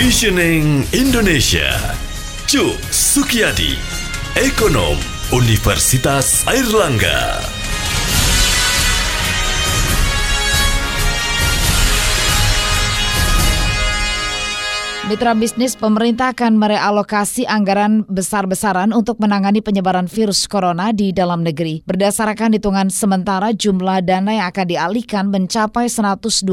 Visioning Indonesia. Cuk Sukiyadi Ekonom Universitas Airlangga Mitra bisnis pemerintah akan merealokasi anggaran besar-besaran untuk menangani penyebaran virus corona di dalam negeri. Berdasarkan hitungan sementara jumlah dana yang akan dialihkan mencapai 121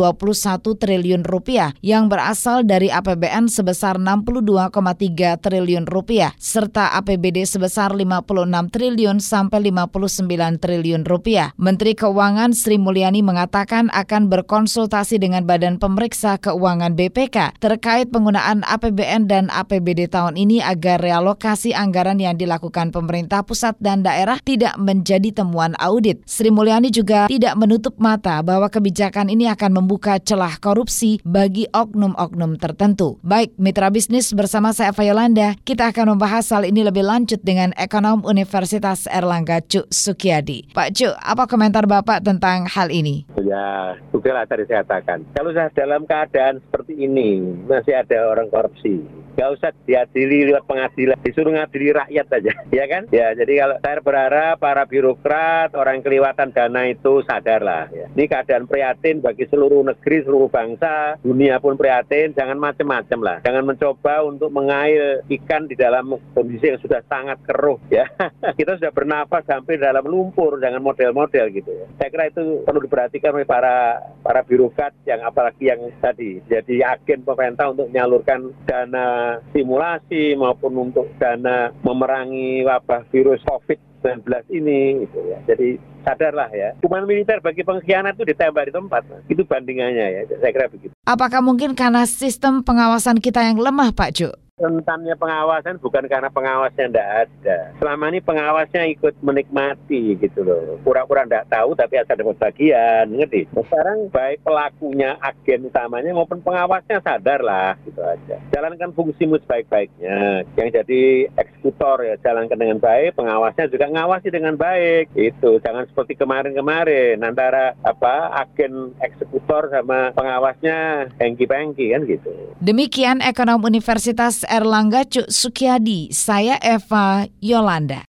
triliun rupiah yang berasal dari APBN sebesar 62,3 triliun rupiah serta APBD sebesar 56 triliun sampai 59 triliun rupiah. Menteri Keuangan Sri Mulyani mengatakan akan berkonsultasi dengan Badan Pemeriksa Keuangan BPK terkait penggunaan penggunaan APBN dan APBD tahun ini agar realokasi anggaran yang dilakukan pemerintah pusat dan daerah tidak menjadi temuan audit. Sri Mulyani juga tidak menutup mata bahwa kebijakan ini akan membuka celah korupsi bagi oknum-oknum tertentu. Baik, mitra bisnis bersama saya Eva Yolanda, kita akan membahas hal ini lebih lanjut dengan ekonom Universitas Erlangga Cuk Sukiyadi. Pak Cuk, apa komentar Bapak tentang hal ini? Ya, lah tadi saya katakan. Kalau dalam keadaan seperti ini, masih ada orang korupsi. Gak usah diadili lewat pengadilan, disuruh ngadili rakyat saja, ya kan? Ya, jadi kalau saya berharap para birokrat, orang kelewatan dana itu sadarlah. Ya. Ini keadaan prihatin bagi seluruh negeri, seluruh bangsa, dunia pun prihatin, jangan macam-macam lah. Jangan mencoba untuk mengail ikan di dalam kondisi yang sudah sangat keruh, ya. Kita sudah bernafas sampai dalam lumpur, jangan model-model gitu ya. Saya kira itu perlu diperhatikan oleh para para birokrat yang apalagi yang tadi jadi agen pemerintah untuk menyalurkan dana simulasi maupun untuk dana memerangi wabah virus COVID-19 ini gitu ya. Jadi sadarlah ya. Hukuman militer bagi pengkhianat itu ditembak di tempat. Itu bandingannya ya. Saya kira begitu. Apakah mungkin karena sistem pengawasan kita yang lemah, Pak Juk? Rentannya pengawasan bukan karena pengawasnya tidak ada. Selama ini pengawasnya ikut menikmati gitu loh. Pura-pura tidak tahu tapi asal dapat bagian, ngerti? Sekarang baik pelakunya, agen utamanya maupun pengawasnya sadar lah gitu aja. Jalankan fungsimu sebaik-baiknya. Yang jadi eksekutor ya jalankan dengan baik, pengawasnya juga ngawasi dengan baik. Itu jangan seperti kemarin-kemarin antara apa agen eksekutor sama pengawasnya hengki-pengki kan gitu. Demikian ekonom Universitas Erlangga Cuk Sukiadi, saya Eva Yolanda.